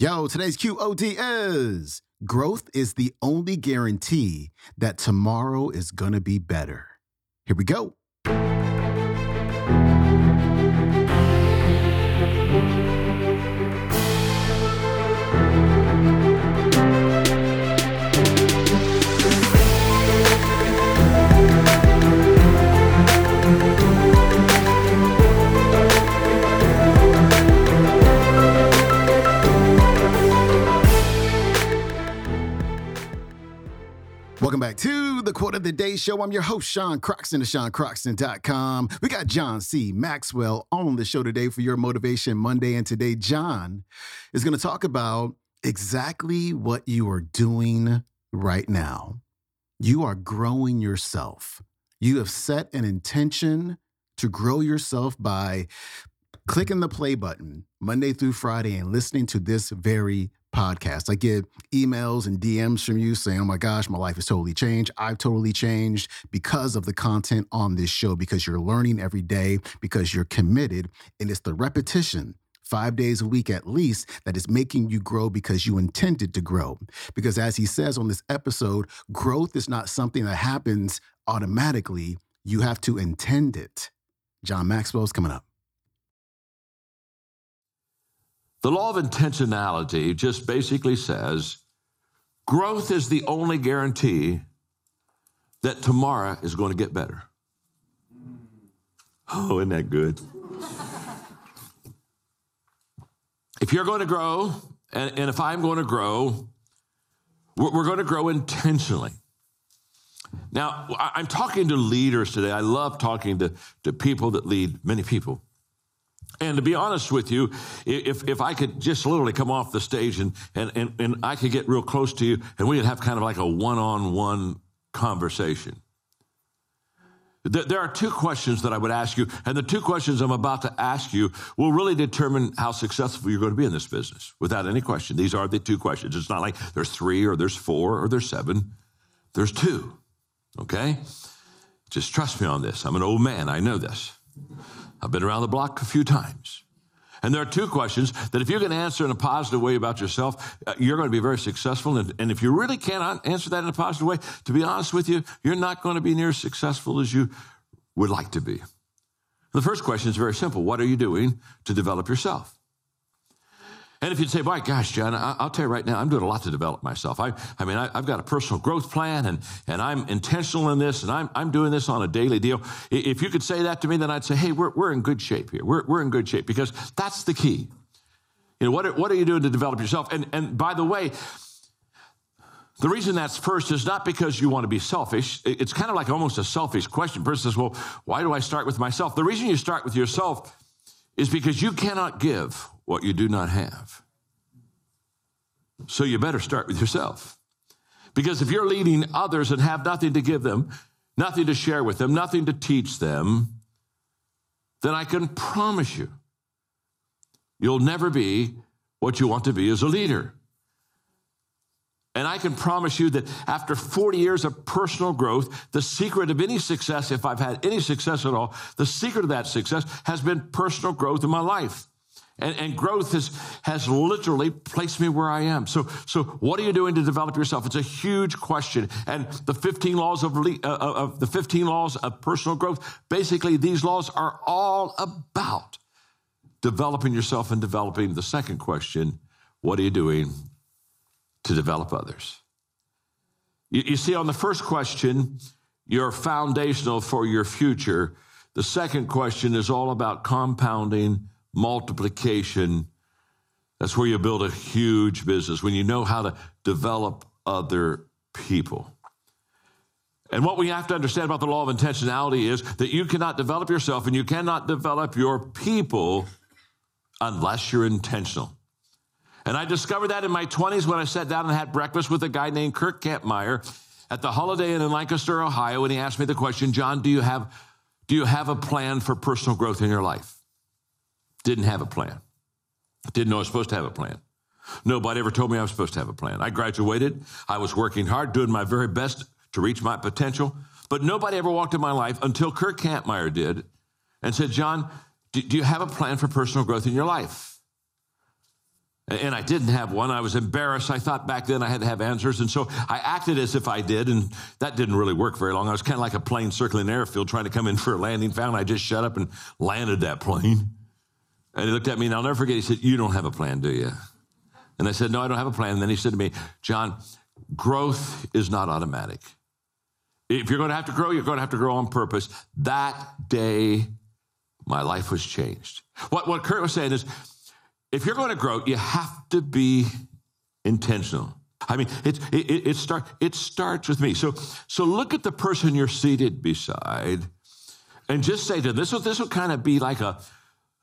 Yo, today's QOD is growth is the only guarantee that tomorrow is going to be better. Here we go. To the Quote of the Day Show. I'm your host, Sean Croxton of SeanCroxton.com. We got John C. Maxwell on the show today for your Motivation Monday. And today, John is going to talk about exactly what you are doing right now. You are growing yourself. You have set an intention to grow yourself by clicking the play button Monday through Friday and listening to this very podcast. I get emails and DMs from you saying, Oh my gosh, my life has totally changed. I've totally changed because of the content on this show, because you're learning every day, because you're committed. And it's the repetition five days a week at least that is making you grow because you intended to grow. Because as he says on this episode, growth is not something that happens automatically, you have to intend it. John Maxwell's coming up. The law of intentionality just basically says growth is the only guarantee that tomorrow is going to get better. Oh, isn't that good? if you're going to grow, and, and if I'm going to grow, we're, we're going to grow intentionally. Now, I'm talking to leaders today. I love talking to, to people that lead many people. And to be honest with you, if, if I could just literally come off the stage and, and, and, and I could get real close to you and we could have kind of like a one on one conversation. There are two questions that I would ask you, and the two questions I'm about to ask you will really determine how successful you're going to be in this business, without any question. These are the two questions. It's not like there's three or there's four or there's seven. There's two, okay? Just trust me on this. I'm an old man, I know this. I've been around the block a few times. And there are two questions that if you can answer in a positive way about yourself, uh, you're going to be very successful. And, and, if you really cannot answer that in a positive way, to be honest with you, you're not going to be near as successful as you would like to be. The first question is very simple What are you doing to develop yourself? And if you'd say, "Boy, gosh, John, I'll tell you right now, I'm doing a lot to develop myself. I, I mean, I, have got a personal growth plan, and and I'm intentional in this, and I'm I'm doing this on a daily deal." If you could say that to me, then I'd say, "Hey, we're we're in good shape here. We're we're in good shape because that's the key. You know, what are, what are you doing to develop yourself? And and by the way." The reason that's first is not because you want to be selfish. It's kind of like almost a selfish question. Person says, Well, why do I start with myself? The reason you start with yourself is because you cannot give what you do not have. So you better start with yourself. Because if you're leading others and have nothing to give them, nothing to share with them, nothing to teach them, then I can promise you, you'll never be what you want to be as a leader. And I can promise you that after 40 years of personal growth, the secret of any success, if I've had any success at all, the secret of that success has been personal growth in my life. And, and, growth has, has literally placed me where I am. So, so what are you doing to develop yourself? It's a huge question. And the 15 laws of, uh, of the 15 laws of personal growth, basically these laws are all about developing yourself and developing the second question, what are you doing to develop others? You, you see, on the first question, you're foundational for your future. The second question is all about compounding multiplication. That's where you build a huge business, when you know how to develop other people. And what we have to understand about the law of intentionality is that you cannot develop yourself and you cannot develop your people unless you're intentional. And I discovered that in my 20s when I sat down and had breakfast with a guy named Kurt Kampmeier at the Holiday Inn in Lancaster, Ohio, and he asked me the question, John, do you have, do you have a plan for personal growth in your life? Didn't have a plan. Didn't know I was supposed to have a plan. Nobody ever told me I was supposed to have a plan. I graduated. I was working hard, doing my very best to reach my potential. But nobody ever walked in my life until Kurt Kampmeier did and said, John, do you have a plan for personal growth in your life? And I didn't have one. I was embarrassed. I thought back then I had to have answers. And so I acted as if I did. And that didn't really work very long. I was kind of like a plane circling an airfield trying to come in for a landing. Found I just shut up and landed that plane. And he looked at me and I'll never forget. He said, You don't have a plan, do you? And I said, No, I don't have a plan. And then he said to me, John, growth is not automatic. If you're going to have to grow, you're going to have to grow on purpose. That day, my life was changed. What, what Kurt was saying is, if you're going to grow, you have to be intentional. I mean, it, it, it, start, it starts with me. So, so look at the person you're seated beside and just say to them, this will, this will kind of be like a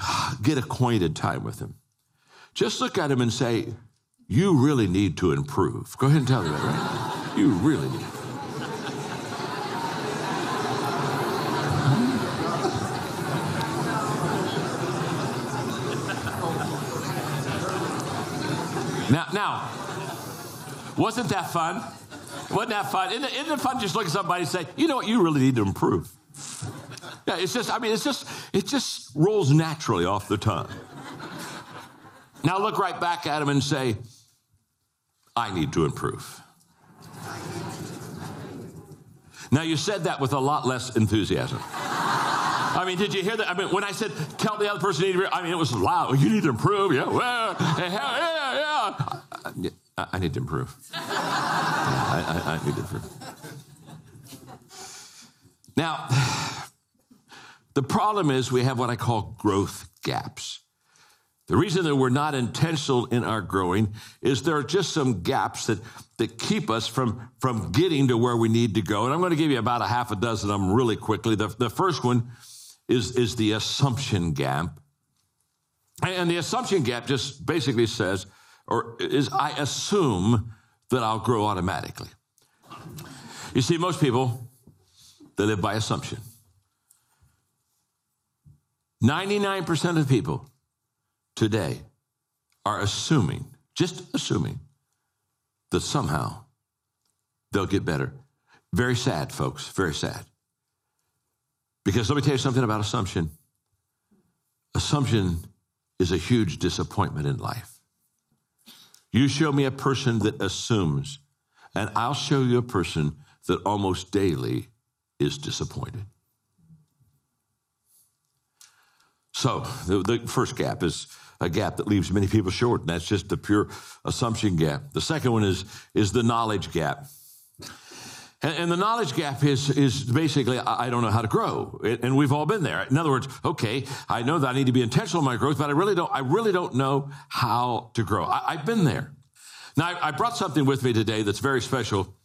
get acquainted time with him. Just look at him and say, you really need to improve. Go ahead and tell him that, right? You really need. Now, now, wasn't that fun? Wasn't that fun? Isn't it, isn't it fun just look at somebody and say, you know what, you really need to improve? Yeah, it's just, I mean, it's just, it just rolls naturally off the tongue. Now look right back at him and say, I need to improve. Now you said that with a lot less enthusiasm. I mean, did you hear that? I mean, when I said tell the other person, I mean, it was loud. You need to improve. Yeah, well, yeah, yeah, yeah. I, I need to improve. I, I, I need to improve. Now, the problem is we have what I call growth gaps. The reason that we're not intentional in our growing is there are just some gaps that, that keep us from, from getting to where we need to go. And I'm going to give you about a half a dozen of them really quickly. The, the first one is, is the assumption gap. And the assumption gap just basically says, or is I assume that I'll grow automatically. You see, most people, they live by assumption. 99% of people today are assuming, just assuming, that somehow they'll get better. Very sad, folks, very sad. Because let me tell you something about assumption. Assumption is a huge disappointment in life. You show me a person that assumes, and I'll show you a person that almost daily is disappointed. So, the, the, first gap is a gap that leaves many people short, and that's just the pure assumption gap. The second one is, is the knowledge gap. And, the knowledge gap is, is basically, I, don't know how to grow. and we've all been there. In other words, okay, I know that I need to be intentional in my growth, but I really don't, I really don't know how to grow. I, have been there. Now, I, I brought something with me today that's very special.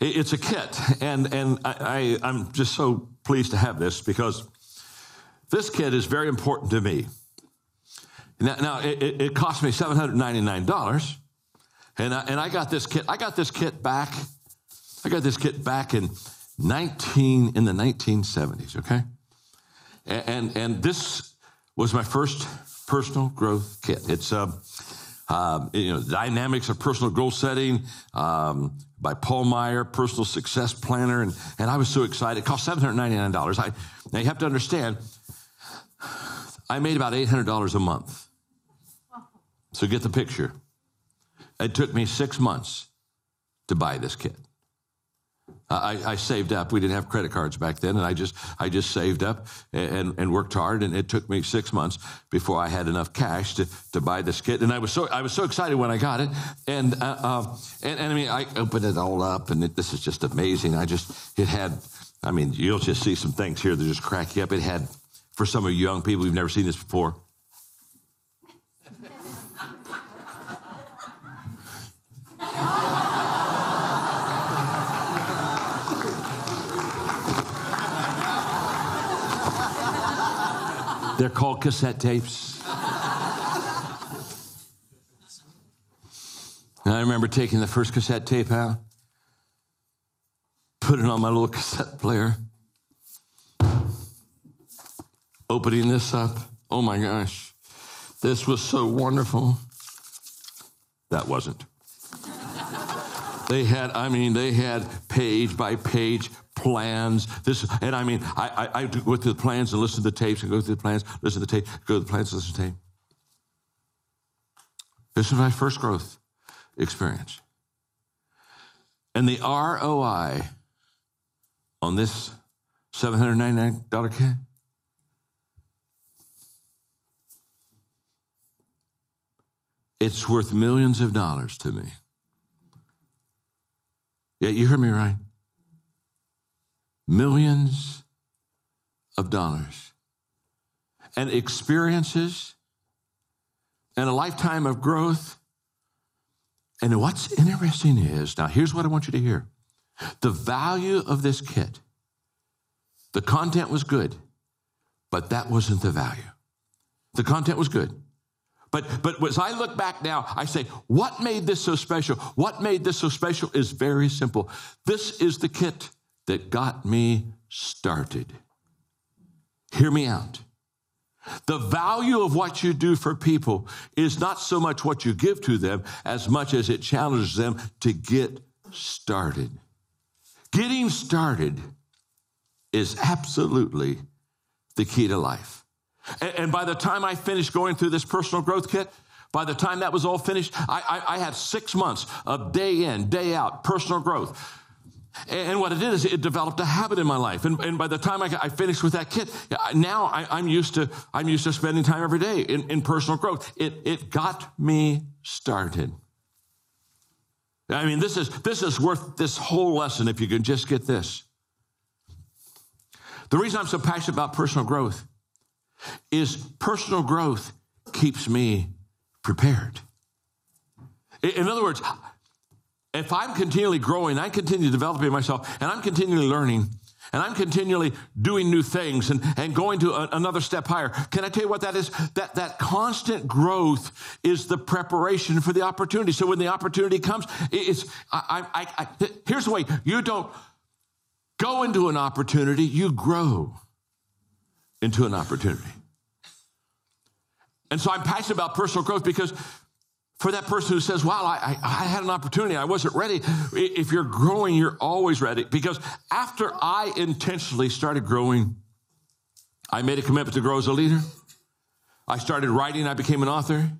It's a kit, and, and I, I, I'm just so pleased to have this because this kit is very important to me. Now, now it, it, cost me $799, and I, and I got this kit. I got this kit back. I got this kit back in 19 in the 1970s. Okay, and and, and this was my first personal growth kit. It's uh, you know, dynamics of personal goal setting um, by Paul Meyer, personal success planner, and and I was so excited. It cost seven hundred ninety nine dollars. I now you have to understand, I made about eight hundred dollars a month. So get the picture. It took me six months to buy this kit. I, I, saved up. We didn't have credit cards back then, and I just I just saved up and, and worked hard. And it took me six months before I had enough cash to, to buy this kit. And I was so I was so excited when I got it. And uh, uh, and, and, I mean I opened it all up, and it, this is just amazing. I just it had. I mean, you'll just see some things here that just crack you up. It had for some of you young people who've never seen this before. They're called cassette tapes. And I remember taking the first cassette tape out, put it on my little cassette player, opening this up. Oh my gosh, this was so wonderful. That wasn't. They had, I mean, they had page by page plans. This, and I mean, I, I, I go through the plans and listen to the tapes and go through the plans, listen to the tape, go to the plans, listen to the tape. This was my first growth experience. And the ROI on this $799 kit it's worth millions of dollars to me. Yeah, you heard me right. Millions of dollars. And experiences and a lifetime of growth. And what's interesting is now, here's what I want you to hear the value of this kit. The content was good, but that wasn't the value. The content was good. But, but as I look back now, I say, what made this so special? What made this so special is very simple. This is the kit that got me started. Hear me out. The value of what you do for people is not so much what you give to them as much as it challenges them to get started. Getting started is absolutely the key to life. And, by the time I finished going through this personal growth kit, by the time that was all finished, I, I, I had six months of day in, day out personal growth and what it did is it developed a habit in my life. And, and by the time I, I, finished with that kit, now I, am used to I'm used to spending time every day in, in personal growth. It it got me started. I mean, this is this is worth this whole lesson if you can just get this. The reason I'm so passionate about personal growth is personal growth keeps me prepared. In other words, if I'm continually growing, I continue developing myself, and I'm continually learning, and I'm continually doing new things and, and going to a, another step higher. Can I tell you what that is? That, that constant growth is the preparation for the opportunity. So when the opportunity comes, it's, I, I, I, here's the way you don't go into an opportunity, you grow into an opportunity. And so I'm passionate about personal growth because for that person who says, Wow, I, I, had an opportunity, I wasn't ready. If you're growing, you're always ready. Because after I intentionally started growing, I made a commitment to grow as a leader. I started writing, I became an author.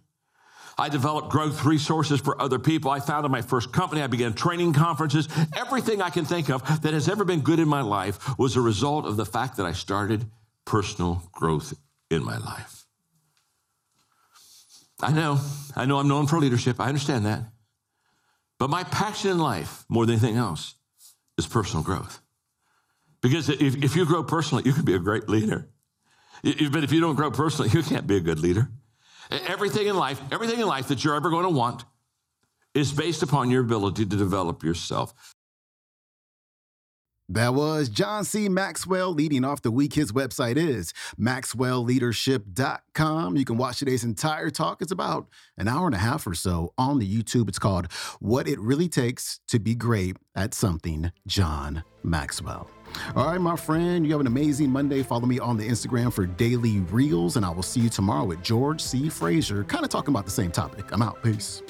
I developed growth resources for other people. I founded my first company. I began training conferences. Everything I can think of that has ever been good in my life was a result of the fact that I started personal growth in my life. I know, I know I'm known for leadership. I understand that. But my passion in life, more than anything else, is personal growth. Because if, if you grow personally, you can be a great leader. But if you don't grow personally, you can't be a good leader. Everything in life, everything in life that you're ever going to want is based upon your ability to develop yourself. That was John C. Maxwell leading off the week. His website is maxwellleadership.com. You can watch today's entire talk. It's about an hour and a half or so on the YouTube. It's called What It Really Takes to Be Great at Something, John Maxwell. All right, my friend, you have an amazing Monday. Follow me on the Instagram for daily reels, and I will see you tomorrow with George C. Fraser, kind of talking about the same topic. I'm out. Peace.